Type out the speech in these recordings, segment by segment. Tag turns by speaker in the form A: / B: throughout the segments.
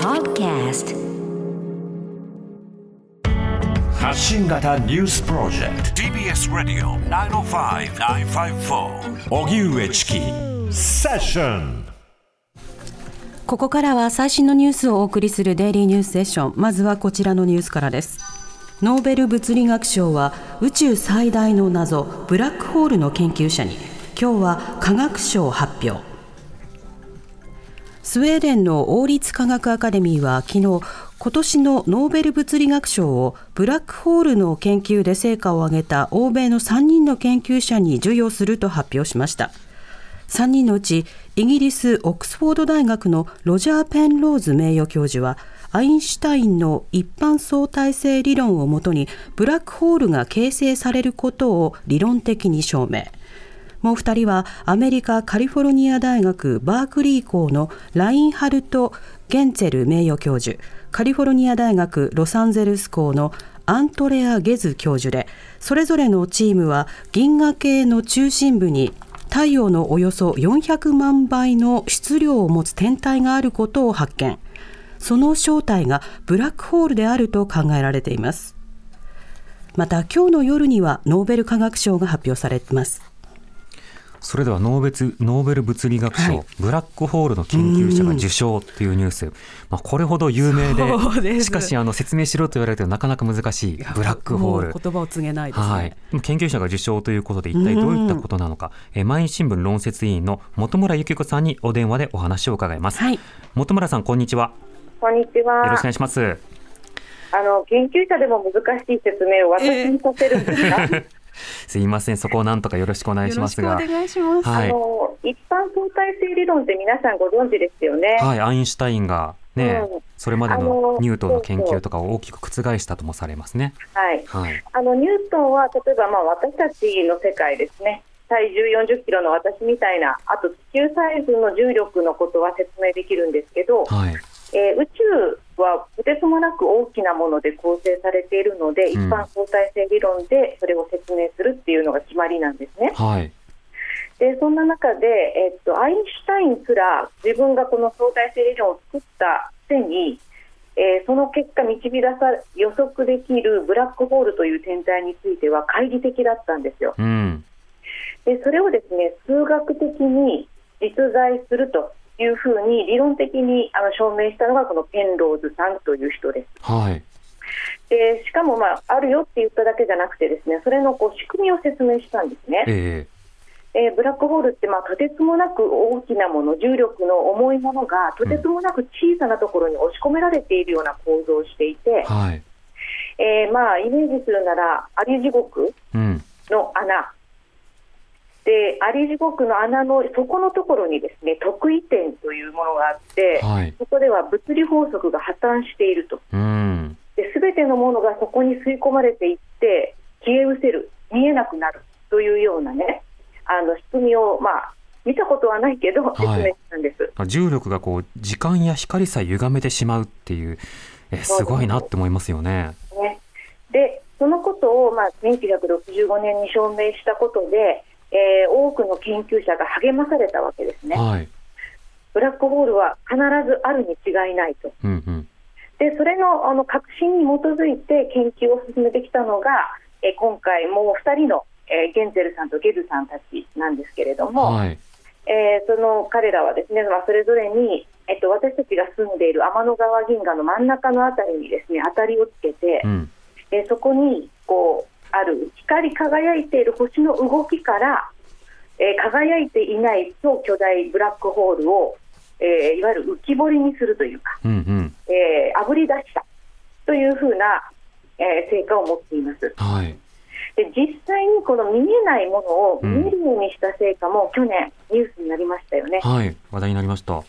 A: Podcast.
B: 発信型ニュースプロジェクト。
C: TBS ラディオ905-954
B: 荻上チキ。セッション
D: ここからは最新のニュースをお送りするデイリーニュースセッション。まずはこちらのニュースからです。ノーベル物理学賞は宇宙最大の謎ブラックホールの研究者に。今日は科学賞を発表スウェーデンの王立科学アカデミーは昨日今年のノーベル物理学賞をブラックホールの研究で成果を上げた欧米の3人の研究者に授与すると発表しました。3人のうちイギリス・オックスフォード大学のロジャー・ペンローズ名誉教授はアインシュタインの一般相対性理論をもとにブラックホールが形成されることを理論的に証明。もう2人はアメリカ・カリフォルニア大学バークリー校のラインハルト・ゲンツェル名誉教授。カリフォルニア大学ロサンゼルス校のアントレア・ゲズ教授でそれぞれのチームは銀河系の中心部に太陽のおよそ400万倍の質量を持つ天体があることを発見。その正体がブラックホールであると考えられています。また今日の夜にはノーベル化学賞が発表されます。
E: それではノーベツノーベル物理学賞、
D: はい。
E: ブラックホールの研究者が受賞っていうニュース、まあ、これほど有名で しかしあの説明しろと言われるとなかなか難しいブラックホール。
D: 言葉を告げないですね、
E: はい、研究者が受賞ということで一体どういったことなのか、えー毎日新聞論説委員の本村由紀子さんにお電話でお話を伺います、
D: はい。
E: 本村さんこんにちは。
F: こんにちは。
E: よろしくお願いします。
F: あの研究者でも難しい説明を私にさせるんですか？
E: すいませんそこをなんとかよろしくお願いしますが
D: よろしくお願いします、
E: はい
F: あの一般相対性理論って皆さんご存知ですよね。
E: はい、アインシュタインがね、
F: うん
E: それまで
F: あ
E: の
F: の
E: ニュートンの研究とかを大きく覆したともされますね。
F: はい。
E: はい。
F: あのニュートンは例えばまあ私たちの世界ですね。体重40キロの私みたいな、あと地球サイズの重力のことは説明できるんですけど、
E: はい。
F: えー宇宙はとてつもなく大きなもので構成されているので、
E: うん
F: 一般相対性理論でそれを説明するっていうのが決まりなんですね。
E: はい。
F: でそんな中で、えっと、アインシュタインすら自分がこの相対性理論を作ったくせに、えーその結果導き出さ予測できるブラックホールという天体については懐疑的だったんですよ。
E: うん。
F: でそれをですね数学的に実在するというふうに理論的にあの証明したのがこのペンローズさんという人です。
E: はい。
F: でしかも、まあ、あるよって言っただけじゃなくてですねそれのこう仕組みを説明したんですね。
E: え
F: えーブラックホールって、まあ、とてつもなく大きなもの重力の重いものがとてつもなく小さなところに押し込められているような構造をしていて
E: え、はい。
F: えーまあ、イメージするならアリ地獄
E: うん。
F: でアリ地獄の穴の底のところにですね特異点というものがあって、
E: はい。
F: そこでは物理法則が破綻していると
E: うん。
F: で全てのものがそこに吸い込まれていって消え失せる見えなくなるというようなねあの仕組みを、まあ、見たことはないけど説明したんです。
E: 重力がこう時間や光さえ歪めてしまうっていう、えすごいなって思いますよね。
F: ね、でそのことを、まあ、1965年に証明したことで、えー多くの研究者が励まされたわけですね。
E: はい。
F: ブラックホールは必ずあるに違いないと。
E: うんうん。
F: でそれのあの確信に基づいて研究を進めてきたのが、えー今回もう2人の、えーゲンゼルさんとゲズさんたちなんですけれども、
E: はい。
F: えーその彼らはですね、まあ、それぞれに、えっと、私たちが住んでいる天の川銀河の真ん中のあたりにですね当たりをつけて、
E: うん。
F: えーそこにこうある光り輝いている星の動きから、えー輝いていない超巨大ブラックホールを、えーいわゆる浮き彫りにするというか、
E: うんうん。
F: えー、炙り出したというふうな、えー成果を持っています。
E: はい。
F: で実際にこの見えないものを見えるようにした成果も去年ニュースになりましたよね。
E: はい。話題になりました。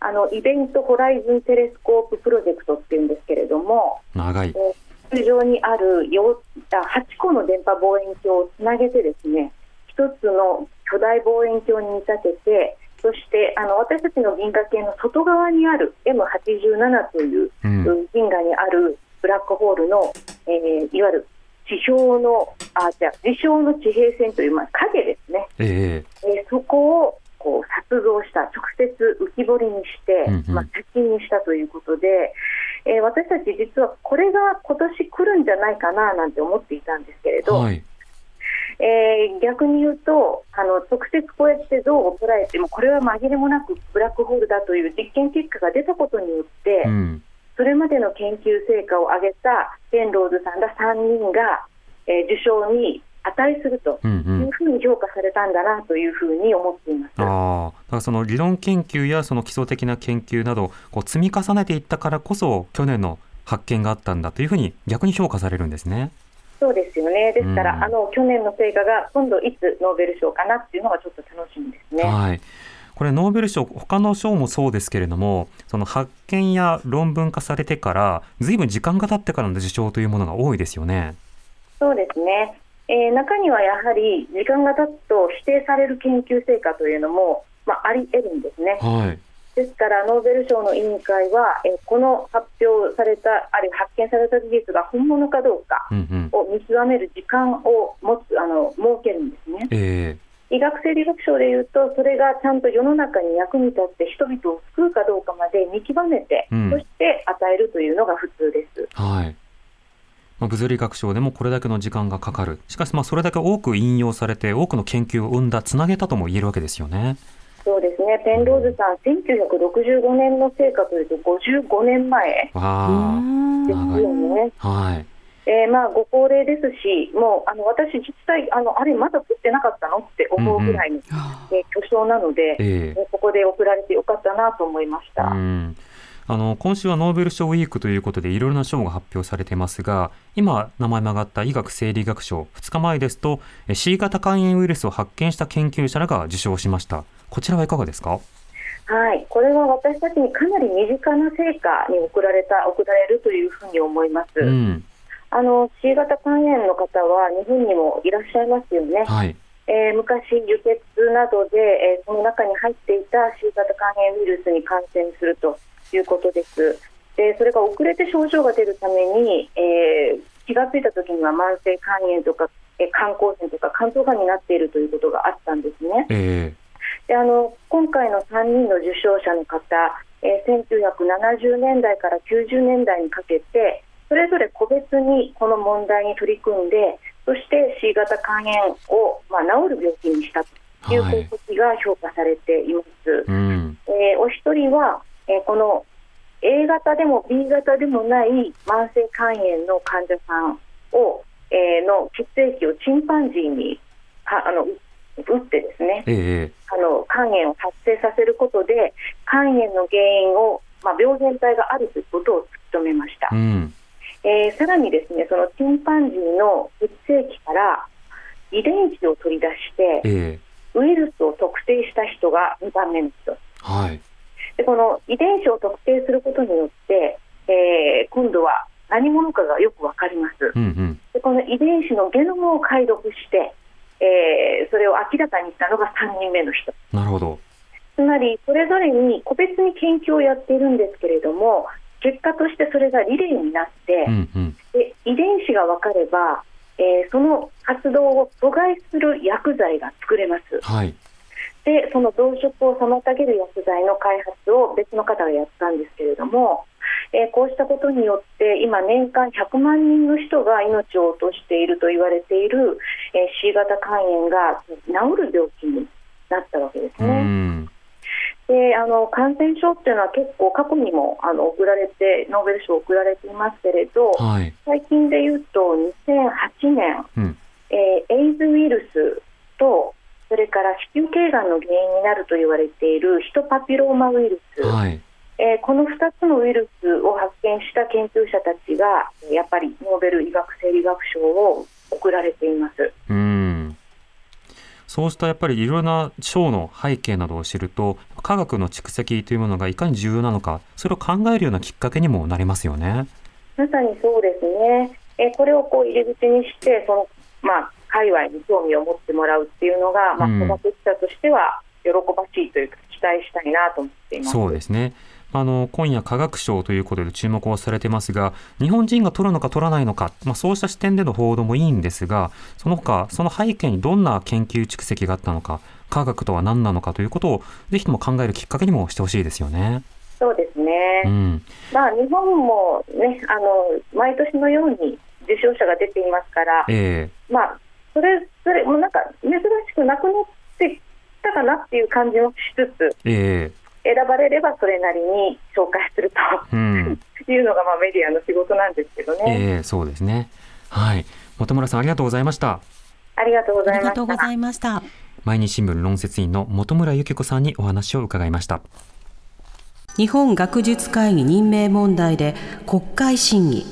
F: あのイベントホライズンテレスコーププロジェクトっていうんですけれども、
E: 長い。
F: 地球上にあるよ8個の電波望遠鏡をつなげてですね一つの巨大望遠鏡に見立ててそしてあの私たちの銀河系の外側にある M87 という、
E: うん。
F: 銀河にあるブラックホールの、えーいわゆる地表のあじゃあ事象の地平線という、まあ、影ですね、
E: ええ。
F: えーそこをこう撮像した直接浮き彫りにして、
E: うんうん
F: まあ、先にしたということで、えー私たち実はこれが今年来るんじゃないかななんて思っていたんですけれど、
E: はい。
F: えー逆に言うとあの直接こうやって像を捉えてもこれは紛れもなくブラックホールだという実験結果が出たことによって、
E: うん。
F: それまでの研究成果を上げたペンローズさんら3人が、えー受賞に値すると
E: うんう。
F: いうんふうに評価されたんだなというふうに思っています。
E: ああ、だからその理論研究やその基礎的な研究などこう積み重ねていったからこそ去年の発見があったんだというふうに逆に評価されるんですね。
F: そうですよね。ですから、
E: うん
F: あの去年の成果が今度いつノーベル賞かなっていうのがちょっと楽しみですね。
E: はい。これノーベル賞他の賞もそうですけれどもその発見や論文化されてから随分時間が経ってからの受賞というものが多いですよね。
F: そうですね。えー中にはやはり時間が経つと否定される研究成果というのも、まあ、あり得るんですね。
E: はい。
F: ですから、ノーベル賞の委員会は、えーこの発表された、あるいは発見された事実が本物かどうか。を見極める時間を持つあの設けるんですね。
E: え
F: 医学生理学賞でいうと、それがちゃんと世の中に役に立って人々を救うかどうかまで見極めて、
E: うん
F: そして与えるというのが普通です。
E: えはい。まあ、物理学賞でもこれだけの時間がかかる。しかしまあそれだけ多く引用されて多くの研究を生んだつなげたとも言えるわけですよね。
F: そうですね、ペンローズさん、1965年の成果というと55年前ですよね。
E: はい。
F: えーまあ、ご高齢ですし、もうあの私、実際あの、あれ、まだ取ってなかったのって思うぐらいの、
D: あ
F: えー巨匠なので、
E: ええ
F: えーここで送られてよかったなと思いました。
E: うんあの今週はノーベル賞ウィークということでいろいろな賞が発表されてますが今名前も挙がった医学生理学賞2日前ですとえ C 型肝炎ウイルスを発見した研究者らが受賞しました。こちらはいかがですか？
F: はい、これは私たちにかなり身近な成果に送られた送られるというふうに思います。
E: うん。
F: あの C 型肝炎の方は日本にもいらっしゃいますよね。
E: はい。
F: えー昔、輸血などで、えーその中に入っていた C 型肝炎ウイルスに感染するということです。でそれが遅れて症状が出るために、えー気がついたときには慢性肝炎とか、えー肝硬変とか肝臓がんになっているということがあったんですね。
E: え
F: であの今回の3人の受賞者の方、えー1970年代から90年代にかけてそれぞれ個別にこの問題に取り組んでそして C 型肝炎を、まあ、治る病気にしたという
E: はい
F: 功績が評価されています。
E: ーうん
F: えーお一人は、えーこの A 型でも B 型でもない慢性肝炎の患者さんを、えーの血液をチンパンジーにはあの打ってですね
E: ええ
F: あの肝炎を発生させることで肝炎の原因を、まあ、病原体があるということを突き止めました、
E: うん。
F: えーさらにですねそのチンパンジーの血液から遺伝子を取り出して
E: ええ。
F: ウイルスを特定した人が2番目の人。
E: はい
F: でこの遺伝子を特定することによって、えー今度は何者かがよくわかります。
E: うんうん。
F: でこの遺伝子のゲノムを解読して、えーそれを明らかにしたのが3人目の人。
E: なるほど。
F: つまりそれぞれに個別に研究をやっているんですけれども結果としてそれがリレーになって、
E: うんうん。
F: で遺伝子が分かれば、えーその活動を阻害する薬剤が作れます。
E: はい
F: でその増殖を妨げる薬剤の開発を別の方がやったんですけれども、えーこうしたことによって今年間100万人の人が命を落としていると言われている、えー C 型肝炎が治る病気になったわけです
E: う
F: ね。
E: ん。
F: であの感染症っていうのは結構過去にもあの送られてノーベル賞送られていますけれど
E: はい。
F: 最近で言うと2008年、
E: うん
F: えーエイズウイルスとそれから子宮頸がんの原因になると言われているヒトパピローマウイルス、
E: はい
F: えーこの2つのウイルスを発見した研究者たちがやっぱりノーベル医学生理学賞を贈られています。
E: うんそうしたやっぱりいろいろな賞の背景などを知ると科学の蓄積というものがいかに重要なのかそれを考えるようなきっかけにもなりますよね。
F: まさにそうですね。えーこれをこう入り口にして、そのまあ界隈に興味を持ってもらうっていうのが、まあ
E: うん。
F: 科学者としては喜ばしいというか期待したいなと思っています。
E: そうですね。あの今夜科学賞ということで注目をされてますが日本人が取るのか取らないのか、まあ、そうした視点での報道もいいんですがその他その背景にどんな研究蓄積があったのか科学とは何なのかということをぜひとも考えるきっかけにもしてほしいですよね。
F: そうですね、
E: うん、
F: まあ、日本も、ね、あの毎年のように受賞者が出ていますから、
E: え。
F: まあ、それそれもうなんか珍しくなくなってきたかなっていう感じもしつつ、
E: ええ。
F: 選ばれればそれなりに紹介すると
E: えうん。
F: いうのが、まあ、メディアの仕事なんですけどね。
E: ええそうですね。はい。本村さんありがとうございました。
F: ありがとうございま
D: ありがとうご
F: した。
D: ざいました。
E: 毎日新聞論説委員の本村由紀子さんにお話を伺いました。
D: 日本学術会議任命問題で国会審議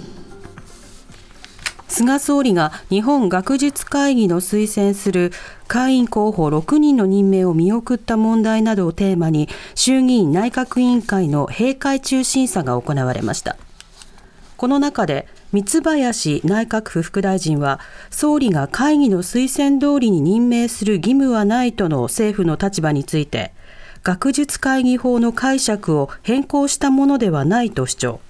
D: 菅総理が日本学術会議の推薦する会員候補6人の任命を見送った問題などをテーマに衆議院内閣委員会の閉会中審査が行われました。この中で三林内閣府副大臣は総理が会議の推薦通りに任命する義務はないとの政府の立場について学術会議法の解釈を変更したものではないと主張。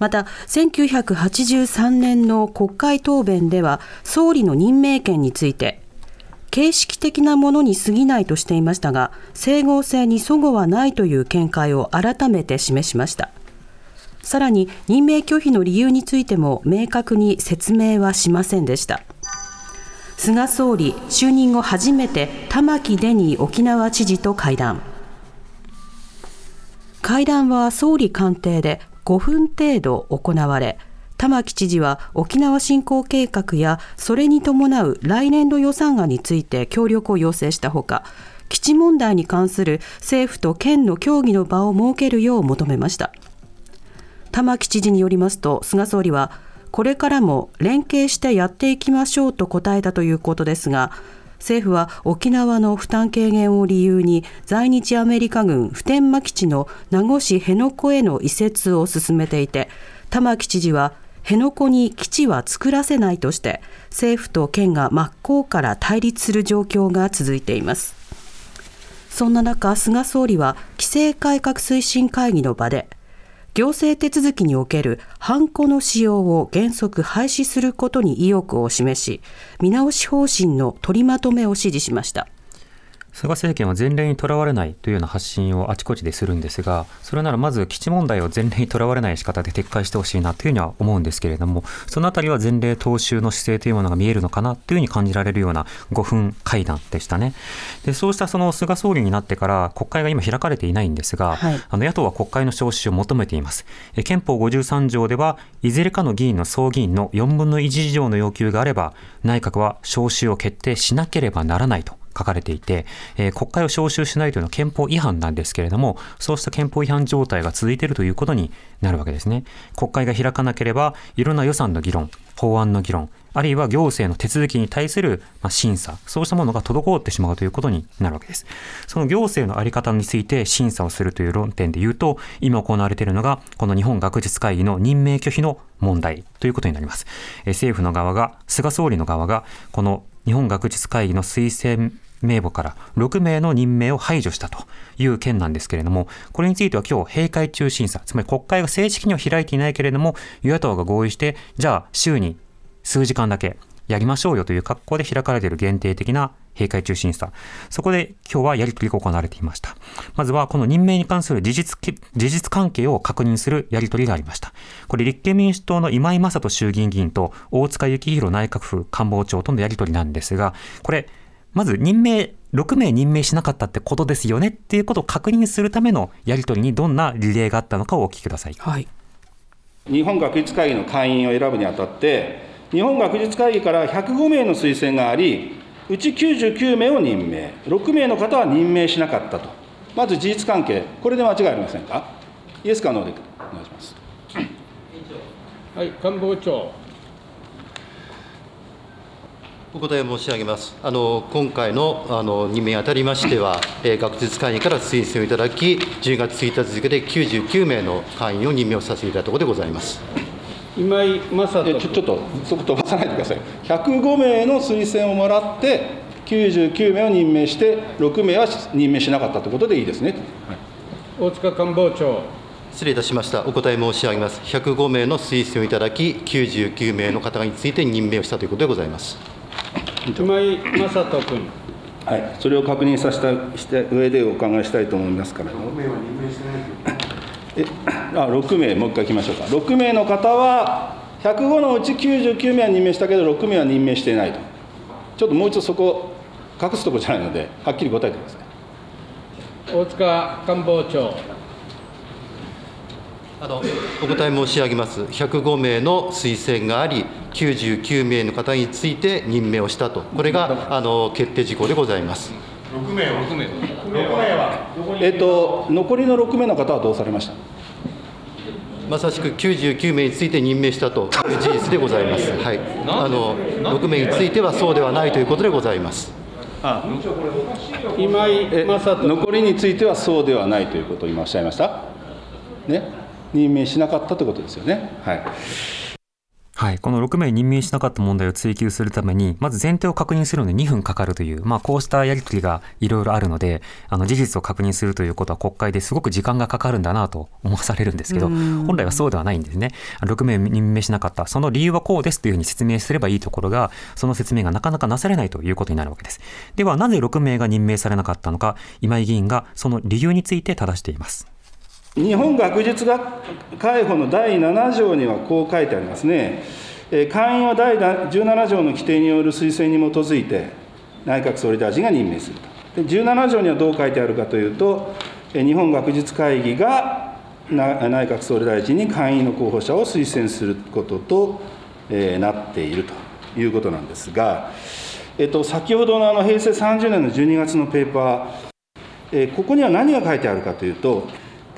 D: また1983年の国会答弁では総理の任命権について形式的なものに過ぎないとしていましたが整合性に齟齬はないという見解を改めて示しました。さらに任命拒否の理由についても明確に説明はしませんでした。菅総理就任後初めて玉城デニー沖縄知事と会談。会談は総理官邸で5分程度行われ玉城知事は沖縄振興計画やそれに伴う来年度予算案について協力を要請したほか基地問題に関する政府と県の協議の場を設けるよう求めました。玉城知事によりますと菅総理はこれからも連携してやっていきましょうと答えたということですが政府は沖縄の負担軽減を理由に在日アメリカ軍普天間基地の名護市辺野古への移設を進めていて玉城知事は辺野古に基地は作らせないとして政府と県が真っ向から対立する状況が続いています。そんな中菅総理は規制改革推進会議の場で行政手続きにおけるハンコの使用を原則廃止することに意欲を示し見直し方針の取りまとめを指示しました。
E: 菅政権は前例にとらわれないというような発信をあちこちでするんですが、それならまず基地問題を前例にとらわれない仕方で撤回してほしいなというふうには思うんですけれども、そのあたりは前例踏襲の姿勢というものが見えるのかなというふうに感じられるような5分会談でしたね。でそうしたその菅総理になってから国会が今開かれていないんですが、
D: はい
E: あの野党は国会の召集を求めています。え憲法53条では、いずれかの議員の総議員の4分の1以上の要求があれば、内閣は召集を決定しなければならないと。書かれていて、えー国会を召集しないというのは憲法違反なんですけれども、そうした憲法違反状態が続いているということになるわけですね。国会が開かなければ、いろんな予算の議論、法案の議論、あるいは行政の手続きに対するまあ審査、そうしたものが滞ってしまうということになるわけです。その行政のあり方について審査をするという論点で言うと、今行われているのが、この日本学術会議の任命拒否の問題ということになります。え政府の側が、菅総理の側が、この日本学術会議の推薦名簿から6名の任命を排除したという件なんですけれども、これについては今日閉会中審査、つまり国会が正式には開いていないけれども、与野党が合意して、じゃあ週に数時間だけやりましょうよという格好で開かれている限定的な閉会中審査。そこで今日はやり取りが行われていました。まずはこの任命に関する事実、事実関係を確認するやり取りがありました。これ立憲民主党の今井正人衆議院議員と大塚幸弘内閣府官房長とのやり取りなんですが、これ、まず任命、6名任命しなかったってことですよねっていうことを確認するためのやり取りにどんなリレーがあったのかをお聞きください。
D: はい
A: 日本学術会議の会員を選ぶにあたって、日本学術会議から105名の推薦があり、うち99名を任命、6名の方は任命しなかったと、まず事実関係、これで間違いありませんか、イエスかノーでお願いします。
C: はい、官房長。
G: お答え申し上げます。あの今回のあの任命にあたりましては、えー学術会議から推薦をいただき、10月1日付で99名の会員を任命をさせていただいたところでございます。
C: 今井正人。
A: でちょちょっと、そこ飛ばさないでください。105名の推薦をもらって、99名を任命して6名は任命しなかったということでいいですね、はい、
C: 大塚官房長。
G: 失礼いたしました。お答え申し上げます。105名の推薦をいただき99名の方について任命をしたということでございます。
C: 今井正人君。
A: はい、それを確認させたした上でお伺いしたいと思いますから。えあ6名、もう一回いきましょうか、6名の方は、105のうち99名は任命したけど、6名は任命していないと、ちょっともう一度そこ、隠すところじゃないので、はっきり答えてくださ
C: い。大塚官房長。
G: あのお答え申し上げます、105名の推薦があり、99名の方について任命をしたと、これがあの決定事項でございます。
H: 6名は？6名6名
A: はえっと残りの6名の方はどうされました？
G: まさしく99名について任命したという事実でございます。はい、あの6名についてはそうではないということでございます。
A: あ今井残りについてはそうではないということを今おっしゃいました。ね、任命しなかったということですよね。はい。
E: はい、この6名任命しなかった問題を追及するために、まず前提を確認するのに2分かかるという、まあ、こうしたやり取りがいろいろあるので、あの事実を確認するということは国会ですごく時間がかかるんだなと思わされるんですけど、本来はそうではないんですね。6名任命しなかった、その理由はこうですというふうに説明すればいいところが、その説明がなかなかなされないということになるわけです。では、なぜ6名が任命されなかったのか、今井議員がその理由について正しています。
A: 日本学術学会法の第7条にはこう書いてありますね。会員は第17条の規定による推薦に基づいて、内閣総理大臣が任命すると。で17条にはどう書いてあるかというと、日本学術会議が内閣総理大臣に会員の候補者を推薦することと、なっているということなんですが、えっと、先ほどのあの平成30年の12月のペーパー、ここには何が書いてあるかというと、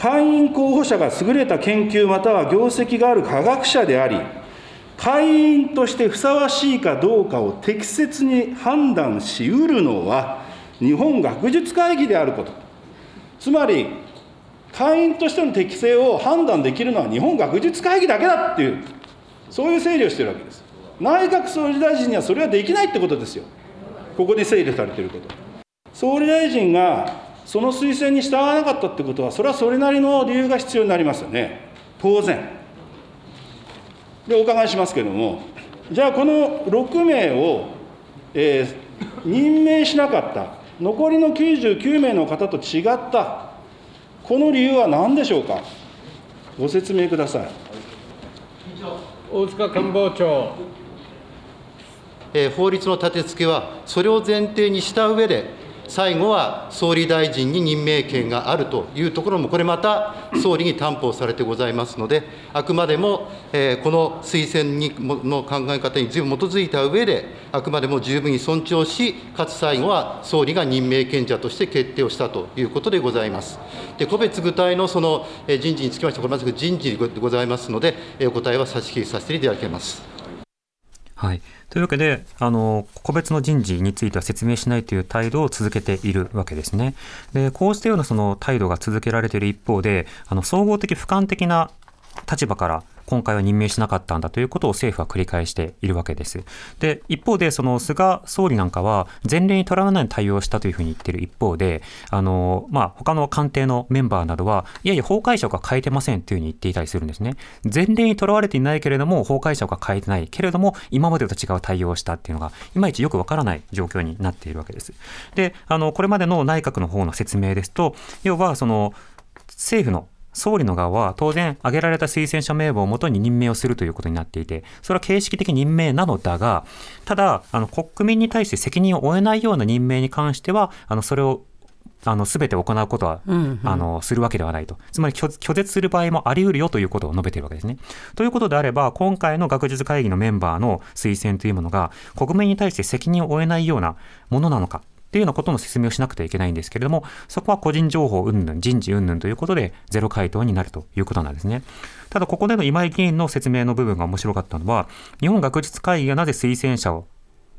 A: 会員候補者が優れた研究または業績がある科学者であり、会員としてふさわしいかどうかを適切に判断しうるのは日本学術会議であること。つまり会員としての適正を判断できるのは日本学術会議だけだっていうそういう整理をしてるわけです。内閣総理大臣にはそれはできないってことですよ。ここで整理されていること。総理大臣がその推薦に従わなかったってことはそれはそれなりの理由が必要になりますよね当然でお伺いしますけれども、じゃあこの6名を、えー、任命しなかった、残りの99名の方と違った、この理由は何でしょうか、ご説明ください。
C: 大塚官房長。
G: えー、法律の立て付けは、それを前提にした上で、最後は総理大臣に任命権があるというところも、これまた総理に担保されてございますので、あくまでも、えー、この推薦にの考え方に十分基づいた上で、あくまでも十分に尊重し、かつ最後は総理が任命権者として決定をしたということでございます。で個別具体のその人事につきましては、これまず人事でございますので、お答えは差し引きさせていただきます。
E: はい、というわけであの個別の人事については説明しないという態度を続けているわけですね。でこうしたようなその態度が続けられている一方であの総合的俯瞰的な立場から今回は任命しなかったんだということを政府は繰り返しているわけです。で、一方で、その菅総理なんかは、前例にとらわない対応したというふうに言っている一方で、あの、まあ、他の官邸のメンバーなどは、いやいや、法解釈は変えてませんというふうに言っていたりするんですね。前例にとらわれていないけれども、法解釈は変えてないけれども、今までと違う対応をしたっていうのが、いまいちよくわからない状況になっているわけです。で、あの、これまでの内閣の方の説明ですと、要は、その、政府の総理の側は当然挙げられた推薦者名簿をもとに任命をするということになっていて、それは形式的任命なのだが、ただ、あの国民に対して責任を負えないような任命に関しては、あのそれをあの全て行うことは、うんうん、あのするわけではないと、つまり拒絶する場合もあり得るよということを述べているわけですね。ということであれば、今回の学術会議のメンバーの推薦というものが、国民に対して責任を負えないようなものなのか、っていうようなことの説明をしなくてはいけないんですけれども、そこは個人情報云々、人事云々ということで、ゼロ回答になるということなんですね。ただ、ここでの今井議員の説明の部分が面白かったのは、日本学術会議がなぜ推薦者を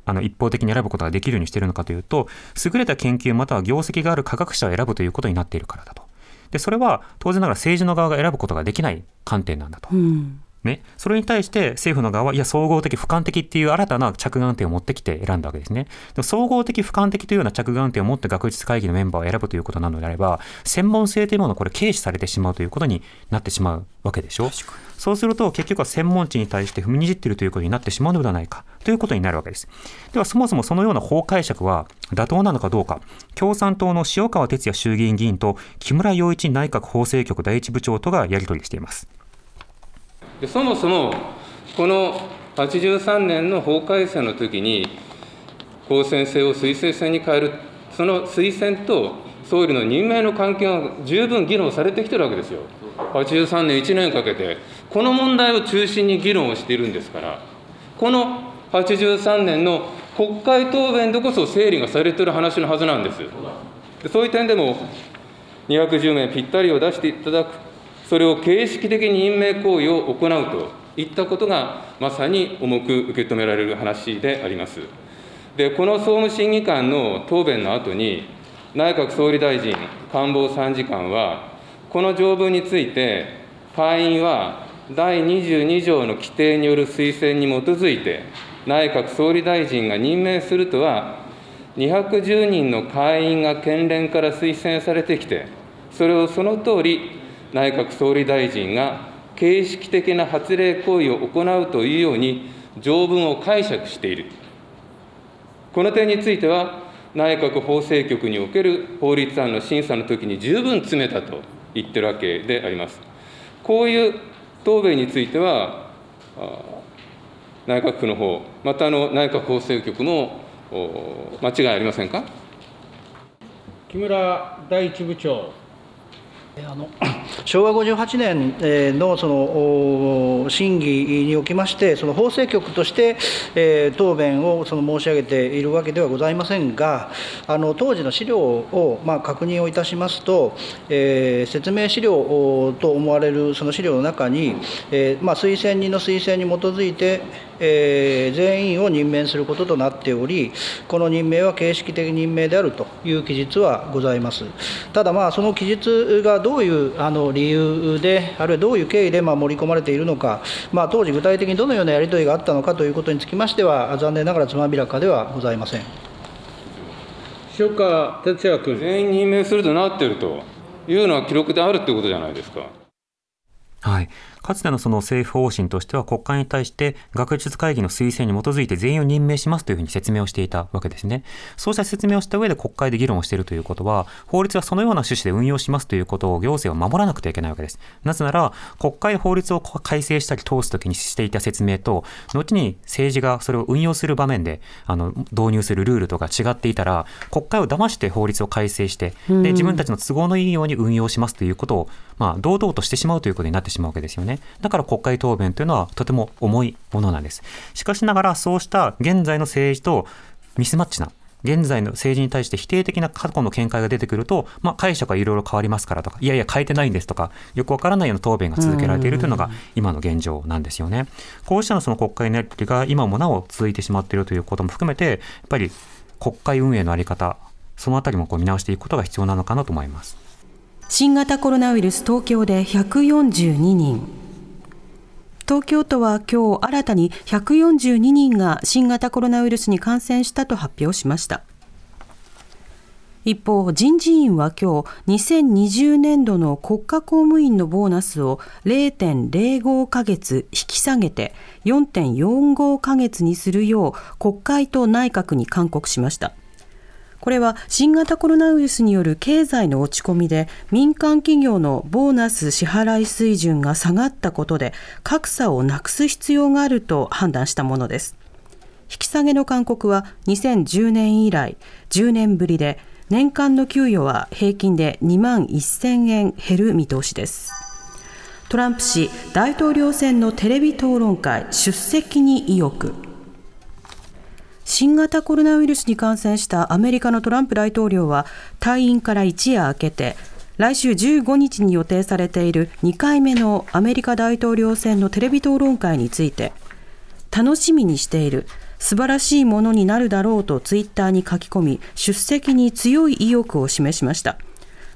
E: あの一方的に選ぶことができるようにしているのかというと、優れた研究または業績がある科学者を選ぶということになっているからだと。で、それは当然ながら政治の側が選ぶことができない観点なんだと。うんね、それに対して政府の側は、いや、総合的、俯瞰的っていう新たな着眼点を持ってきて選んだわけですね。でも総合的、俯瞰的というような着眼点を持って学術会議のメンバーを選ぶということなのであれば、専門性というものをこれ、軽視されてしまうということになってしまうわけでしょ。そうすると、結局は専門知に対して踏みにじっているということになってしまうのではないかということになるわけです。では、そもそもそのような法解釈は妥当なのかどうか、共産党の塩川哲也衆議院議員と木村洋一内閣法制局第一部長とがやり取りしています。
I: でそもそもこの83年の法改正の時に公選制を推薦制に変えるその推薦と総理の任命の関係が十分議論されてきてるわけですよ。83年1年かけて。この問題を中心に議論をしているんですから。この83年の国会答弁でこそ整理がされてる話のはずなんです。そういう点でも210名ぴったりを出していただくそれを形式的に任命行為を行うといったことが、まさに重く受け止められる話であります。で、この総務審議官の答弁の後に、内閣総理大臣官房参事官は、この条文について、会員は第22条の規定による推薦に基づいて、内閣総理大臣が任命するとは、210人の会員が県連から推薦されてきて、それをその通り内閣総理大臣が形式的な発令行為を行うというように条文を解釈している。この点については、内閣法制局における法律案の審査のときに十分詰めたと言ってるわけであります。こういう答弁については、内閣府の方、またあの内閣法制局も間違いありませんか？
C: 木村第一部長。
J: あの昭和58年のその審議におきまして、その法制局として、答弁をその申し上げているわけではございませんが、あの当時の資料をまあ確認をいたしますと、えー、説明資料と思われるその資料の中に、えー、まあ、推薦人の推薦に基づいて、えー、全員を任命することとなっており、この任命は形式的任命であるという記述はございます。ただ、まあ、その記述がどういうあの理由で、あるいはどういう経緯でまあ盛り込まれているのか、まあ、当時、具体的にどのようなやり取りがあったのかということにつきましては、残念ながらつまびらかではございません。
C: 塩川哲也君。
I: 全員任命するとなっているというのは記録であるということじゃないですか。
E: はい。かつてのその政府方針としては国会に対して学術会議の推薦に基づいて全員を任命しますというふうに説明をしていたわけですね。そうした説明をした上で国会で議論をしているということは、法律はそのような趣旨で運用しますということを行政は守らなくてはいけないわけです。なぜなら、国会法律を改正したり通すときにしていた説明と、後に政治がそれを運用する場面であの導入するルールとか違っていたら、国会を騙して法律を改正して、で自分たちの都合のいいように運用しますということを、まあ、堂々としてしまうということになってしまうわけですよね。だから国会答弁というのはとても重いものなんです。しかしながらそうした現在の政治とミスマッチな現在の政治に対して否定的な過去の見解が出てくると、まあ、解釈がいろいろ変わりますからとか、いやいや、変えてないんですとか、よくわからないような答弁が続けられているというのが今の現状なんですよね。こうしたのその国会のやり取りが今もなお続いてしまっているということも含めて、やっぱり国会運営のあり方、そのあたりもこう見直していくことが必要なのかなと思います。
D: 新型コロナウイルス東京で142人。東京都は今日新たに142人が新型コロナウイルスに感染したと発表しました一方人事院は今日2020年度の国家公務員のボーナスを0.05ヶ月引き下げて4.45ヶ月にするよう国会と内閣に勧告しましたこれは新型コロナウイルスによる経済の落ち込みで民間企業のボーナス支払い水準が下がったことで格差をなくす必要があると判断したものです。引き下げの勧告は2010年以来10年ぶりで年間の給与は平均で2万1000円減る見通しです。トランプ氏大統領選のテレビ討論会出席に意欲新型コロナウイルスに感染したアメリカのトランプ大統領は退院から一夜明けて来週15日に予定されている2回目のアメリカ大統領選のテレビ討論会について楽しみにしている素晴らしいものになるだろうとツイッターに書き込み出席に強い意欲を示しました。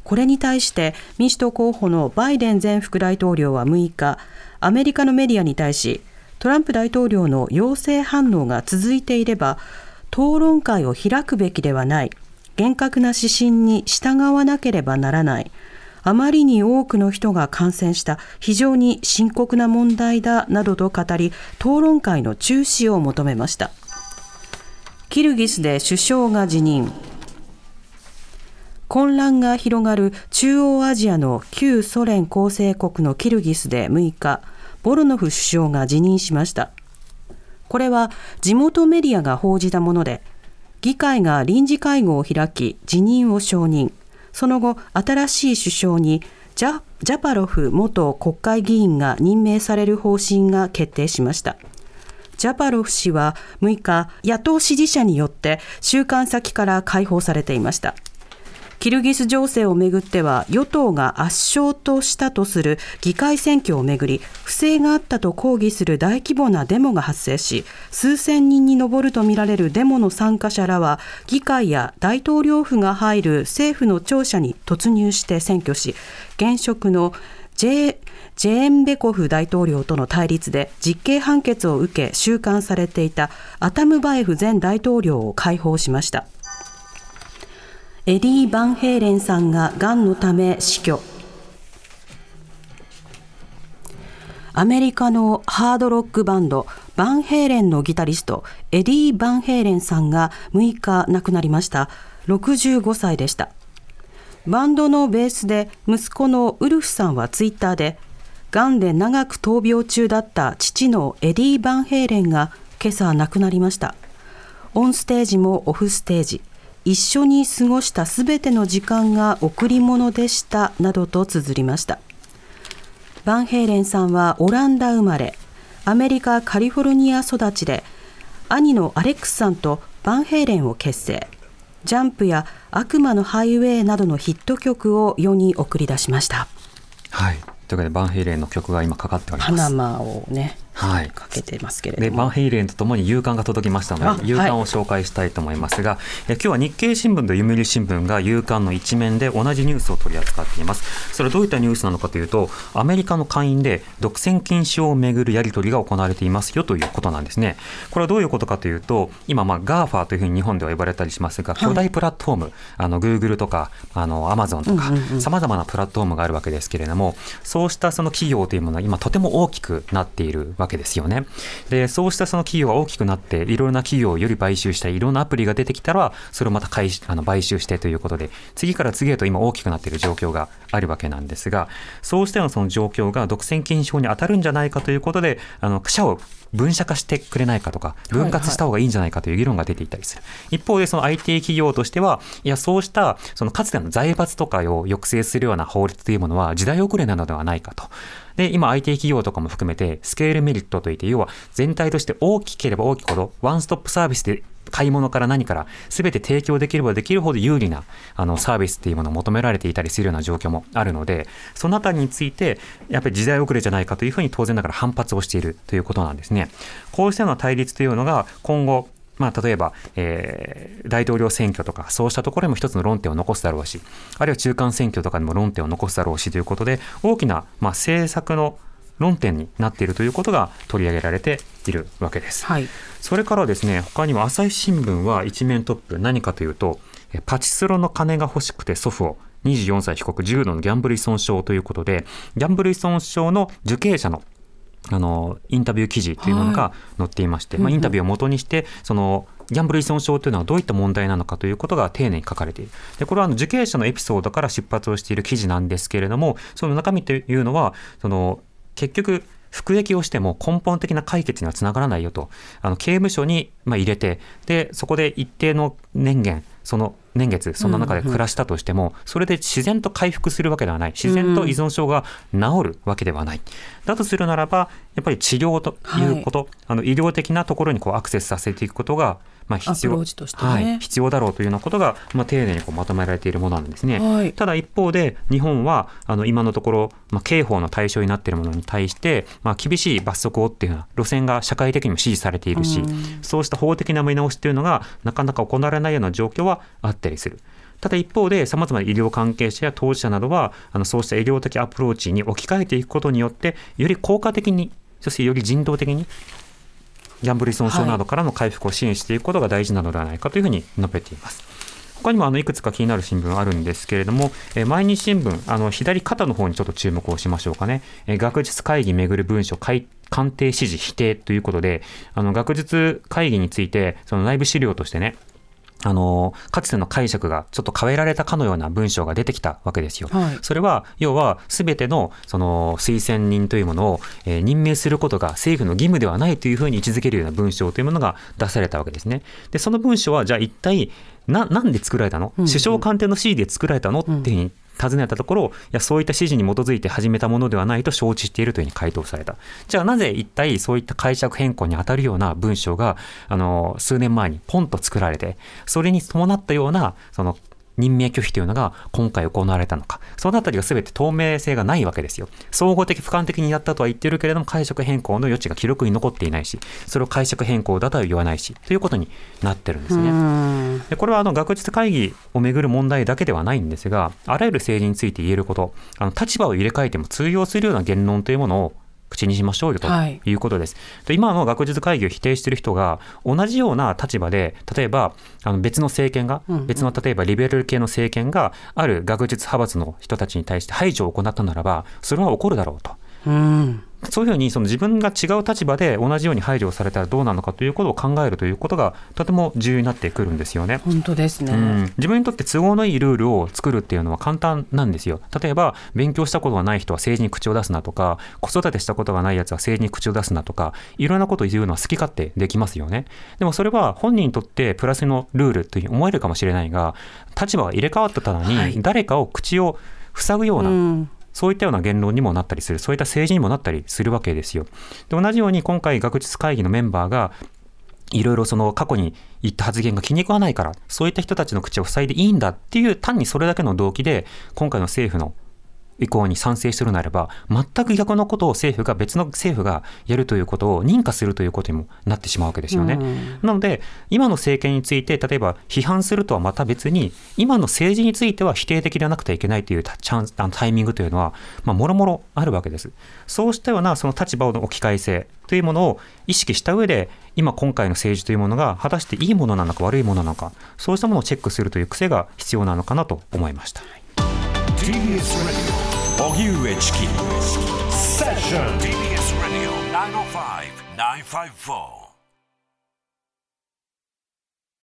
D: これに対して民主党候補のバイデン前副大統領は6日アメリカのメディアに対しトランプ大統領の陽性反応が続いていれば討論会を開くべきではない。厳格な指針に従わなければならない。あまりに多くの人が感染した。非常に深刻な問題だなどと語り討論会の中止を求めました。キルギスで首相が辞任。混乱が広がる中央アジアの旧ソ連構成国のキルギスで6日ボロノフ首相が辞任しました。これは地元メディアが報じたもので議会が臨時会合を開き辞任を承認。その後新しい首相にジャジャパロフ元国会議員が任命される方針が決定しました。ジャパロフ氏は6日野党支持者によって収監先から解放されていました。キルギス情勢をめぐっては与党が圧勝としたとする議会選挙をめぐり不正があったと抗議する大規模なデモが発生し数千人に上るとみられるデモの参加者らは議会や大統領府が入る政府の庁舎に突入して占拠し現職のジェジェーンベコフ大統領との対立で実刑判決を受け収監されていたアタムバエフ前大統領を解放しました。エディ・バンヘイレンさんががんのため死去。アメリカのハードロックバンドバンヘイレンのギタリストエディ・バンヘイレンさんが6日亡くなりました。65歳でした。バンドのベースで息子のウルフさんはツイッターでがんで長く闘病中だった父のエディ・バンヘイレンが今朝亡くなりました。オンステージもオフステージ。一緒に過ごしたすべての時間が贈り物でしたなどと綴りました。バンヘイレンさんはオランダ生まれアメリカ・カリフォルニア育ちで兄のアレックスさんとバンヘイレンを結成。ジャンプや悪魔のハイウェイなどのヒット曲を世に送り出しました。
E: はい。ということでバンヘイレンの曲が今かかっております。
D: パナマをね、
E: はい、
D: かけてますけれども。
E: でバンヘイレンとともに夕刊が届きましたので夕刊を紹介したいと思いますが、はい、え今日は日経新聞と読売新聞が夕刊の一面で同じニュースを取り扱っています。それはどういったニュースなのかというとアメリカの下院で独占禁止をめぐるやり取りが行われていますよということなんですね。これはどういうことかというと今まあ GAFA というふうに日本では呼ばれたりしますが巨大プラットフォーム、はい、あの Google とかあの Amazon とかさまざまなプラットフォームがあるわけですけれどもそうしたその企業というものは今とても大きくなっているわけですけですよね。で、そうしたその企業が大きくなって、いろいろな企業をより買収したいろんなアプリが出てきたら、それをまた買あの買収してということで、次から次へと今大きくなっている状況があるわけなんですが、そうしたようなその状況が独占禁止法に当たるんじゃないかということで、あの、社を分社化してくれないかとか、分割した方がいいんじゃないかという議論が出ていたりする。はいはい、一方で、その IT 企業としては、いや、そうした、そのかつての財閥とかを抑制するような法律というものは時代遅れなのではないかと。で、今 IT 企業とかも含めて、スケールメリットといって、要は全体として大きければ大きいほど、ワンストップサービスで買い物から何から全て提供できればできるほど有利なあのサービスっていうものを求められていたりするような状況もあるのでそのあたりについてやっぱり時代遅れじゃないかというふうに当然ながら反発をしているということなんですね。こうしたような対立というのが今後まあ、例えば、えー、大統領選挙とか、そうしたところにも一つの論点を残すだろうし、あるいは中間選挙とかにも論点を残すだろうしということで、大きな、まあ、政策の論点になっているということが取り上げられているわけです。はい、それからですね、他にも朝日新聞は一面トップ、何かというと、パチスロの金が欲しくて祖父を24歳被告重度のギャンブル依存症ということで、ギャンブル依存症の受刑者のあのインタビュー記事というものが載っていまして、はい、まあ、インタビューをもとにしてそのギャンブル依存症というのはどういった問題なのかということが丁寧に書かれている。でこれはあの受刑者のエピソードから出発をしている記事なんですけれどもその中身というのはその結局服役をしても根本的な解決にはつながらないよと。あの刑務所にまあ入れてでそこで一定の年限その年月そんな中で暮らしたとしても、それで自然と回復するわけではない。自然と依存症が治るわけではない、だとするならばやっぱり治療ということ、はい、あの医療的なところにこうアクセスさせていくことがまあ、必要、ね、はい、必要だろうというようなことが、まあ、丁寧にこうまとめられているものなんですね。はい、ただ一方で日本はあの今のところ、まあ、刑法の対象になっているものに対して、まあ、厳しい罰則をっていうような路線が社会的にも支持されているし、うそうした法的な見直しというのがなかなか行われないような状況はあったりする。ただ一方で、さまざまな医療関係者や当事者などは、あのそうした医療的アプローチに置き換えていくことによって、より効果的に、そしてより人道的に、ギャンブル依存症などからの回復を支援していくことが大事なのではないかというふうに述べています。他にもあのいくつか気になる新聞あるんですけれども、え毎日新聞、あの左肩の方にちょっと注目をしましょうかね。え学術会議めぐる文書鑑定指示否定ということで、あの学術会議について、その内部資料としてね、あの、かつての解釈がちょっと変えられたかのような文章が出てきたわけですよ。はい、それは、要は、すべての、その、推薦人というものを、えー、任命することが政府の義務ではないというふうに位置づけるような文章というものが出されたわけですね。で、その文章は、じゃあ一体、な、なんで作られたの、うん。うん、首相官邸の指示で作られたの？っていう尋ねたところ、いや、そういった指示に基づいて始めたものではないと承知しているというふうに回答された。じゃあなぜ一体そういった解釈変更に当たるような文章が、あの、数年前にポンと作られて、それに伴ったような、その任命拒否というのが今回行われたのか、そのあたりが全て透明性がないわけですよ。総合的、俯瞰的にやったとは言ってるけれども、解釈変更の余地が記録に残っていないし、それを解釈変更だとは言わないし、ということになってるんですね。でこれはあの学術会議をめぐる問題だけではないんですが、あらゆる政治について言えること、あの立場を入れ替えても通用するような言論というものを口にしましょうよということです。はい、で今の学術会議を否定している人が同じような立場で例えばあの別の政権が、うんうん、別の例えばリベラル系の政権がある学術派閥の人たちに対して排除を行ったならばそれは起こるだろうと。うんそういうふうにその自分が違う立場で同じように配慮されたらどうなのかということを考えるということがとても重要になってくるんですよね。
D: 本当ですね、う
E: ん、自分にとって都合のいいルールを作るっていうのは簡単なんですよ。例えば勉強したことがない人は政治に口を出すなとか子育てしたことがないやつは政治に口を出すなとかいろんなことを言うのは好き勝手できますよね。でもそれは本人にとってプラスのルールという思えるかもしれないが立場が入れ替わったために誰かを口を塞ぐような、うんそういったような言論にもなったりする、そういった政治にもなったりするわけですよ。で同じように今回学術会議のメンバーがいろいろその過去に言った発言が気に食わないから、そういった人たちの口を塞いでいいんだっていう単にそれだけの動機で、今回の政府の意向に賛成するならば、全く逆のことを政府が、別の政府がやるということを認可するということにもなってしまうわけですよね。うん、なので、今の政権について、例えば批判するとはまた別に、今の政治については否定的ではなくてはいけないというチャンスタイミングというのは、まあ、もろもろあるわけです。そうしたようなその立場の置き換え性というものを意識した上で、今今回の政治というものが果たしていいものなのか悪いものなのか、そうしたものをチェックするという癖が必要なのかなと思いました。TBS Radio 荻上チキ。セッション TBS Radio 905-954